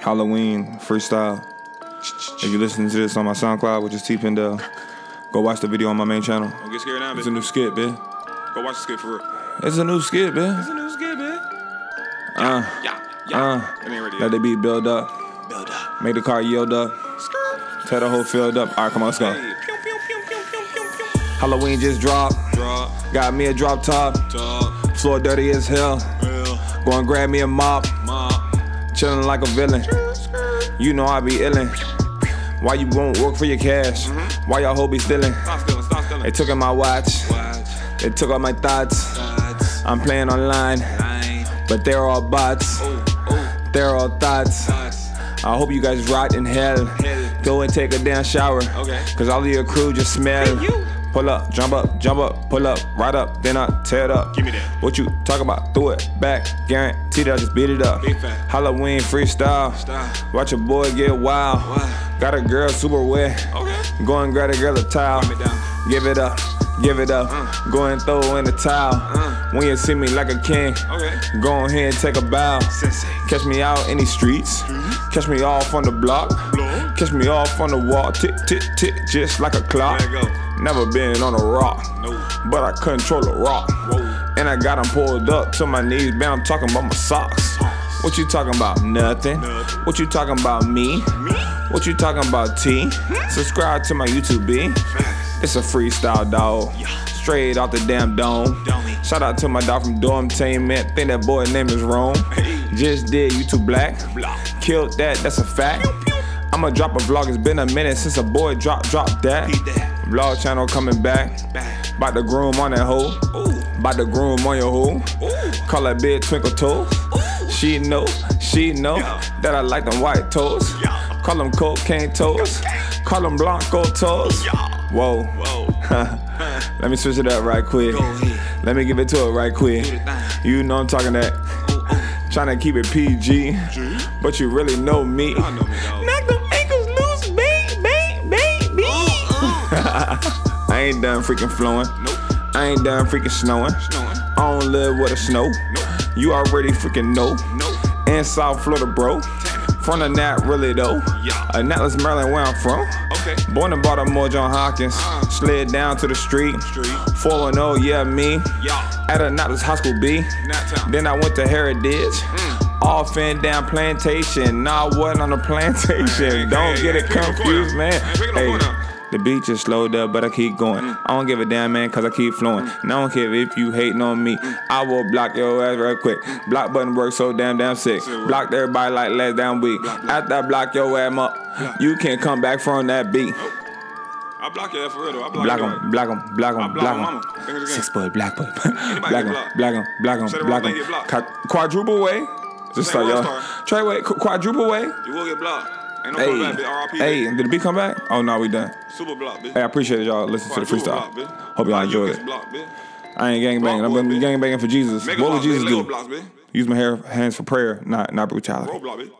Halloween freestyle. If you're listening to this on my SoundCloud, which is T Pendel, go watch the video on my main channel. Don't get scared now, It's a new skit, bitch. Go watch the skit for real. It's a new skit, bitch. It's a new skit, bitch. Uh, Yeah, yeah. uh. Ready Let the beat build up. Build up. Make the car yield up. Skirt. Tear the whole field up. All right, come on, let's go. Hey, pew, pew, pew. Halloween just dropped. Drop, Got me a drop top. top, Floor dirty as hell. real, Go and grab me a mop. Chillin' like a villain. You know I be illin'. Why you won't work for your cash? Why y'all hoe be stealing? They took in my watch. Watch, They took all my thoughts. I'm playing online, line. but they're all bots. Oh, oh, They're all thoughts. thoughts. I hope you guys rot in hell. Hell. Go and take a damn shower. Okay. Cause all of your crew just smell. Pull up, jump up, jump up, pull up, right up, then I tear it up. Give me that. What you talk about? Throw it back. Guaranteed I just beat it up. Big. Halloween freestyle. Style. Watch your boy get wild. Wild. Got a girl super wet. Okay. Go and grab a girl a towel. Calm it down. Give it up, give it up. Uh. Go and throw in the towel. Uh. When you see me like a king, Okay. go ahead and take a bow. Sensei. Catch me out in these streets. Catch me off on the block. Catch me off on the wall. Tick, tick, tick, just like a clock. There you go. Never been on a rock, No. but I control a rock. Whoa. And I got them pulled up to my knees. Man, I'm talking about my socks. What you talking about? Nothing. Nothing. What you talking about? Me. Me? What you talking about? T. Hmm? Subscribe to my YouTube, B. It's a freestyle dog. Yeah. Straight out the damn dome. Dummy. Shout out to my dog from Dormtainment. Think that boy name is Rome. Hey. Just did YouTube black. Block. Killed that, that's a fact. pew. I'ma drop a vlog. It's been a minute since a boy drop drop that. That. Vlog channel coming back. Back. About the groom on that hoe. Ooh. About the groom on your hoe. Ooh. Call that bitch twinkle toes. She know, she know Yeah. that I like them white toes. Yeah. Call them cocaine toes. Call them blanco toes. Yeah. Whoa. Whoa. Let me switch it up right quick. Let me give it to it right quick. Do the thing. You know I'm talking that. Oh, oh. Trying to keep it PG. G. But you really know me. Ain't done freaking flowing. Nope. I ain't done freaking snowing. Snowing. I don't live with the snow. Nope. You already freaking know. Nope. In South Florida, bro. From the Nat, really though. Yeah. Annapolis, Maryland, where I'm from. Okay. Born in Baltimore, John Hopkins. Uh. Slid down to the street. Street. 4 0, yeah, me. Yeah. At Annapolis High School B. Then I went to Heritage. Mm. Off and down plantation. Nah, I wasn't on the plantation. Hey, Don't hey, get hey, it confused, man. Hey, pick no corner. The beat just slowed up, but I keep going. I don't give a damn, man, cause I keep flowing. And I don't care if you hating on me. I will block your ass real quick. Block button works so damn, damn sick. Blocked everybody like last damn week. Block, block. After I block your ass up, you can't come back from that beat. I block your ass for real though. I block him, black him, black I him, block him. mama. Think it again. Six boy, black boy. Black him, black him, black him, black him. thing, get blocked. Qua- Quadruple way. Just like one y'all. Try way, quadruple way. You will get blocked. Ain't no Hey, back, hey, did the beat come back? Oh no, we done. Super block, bitch. Hey, I appreciate y'all listening to the freestyle. block. Hope y'all enjoyed it. bitch? I ain't gang banging. I'm gonna bitch. gang banging for Jesus. Mega What would. Jesus do? blocks. Use my hair, hands for prayer, not not brutality. Roadblock.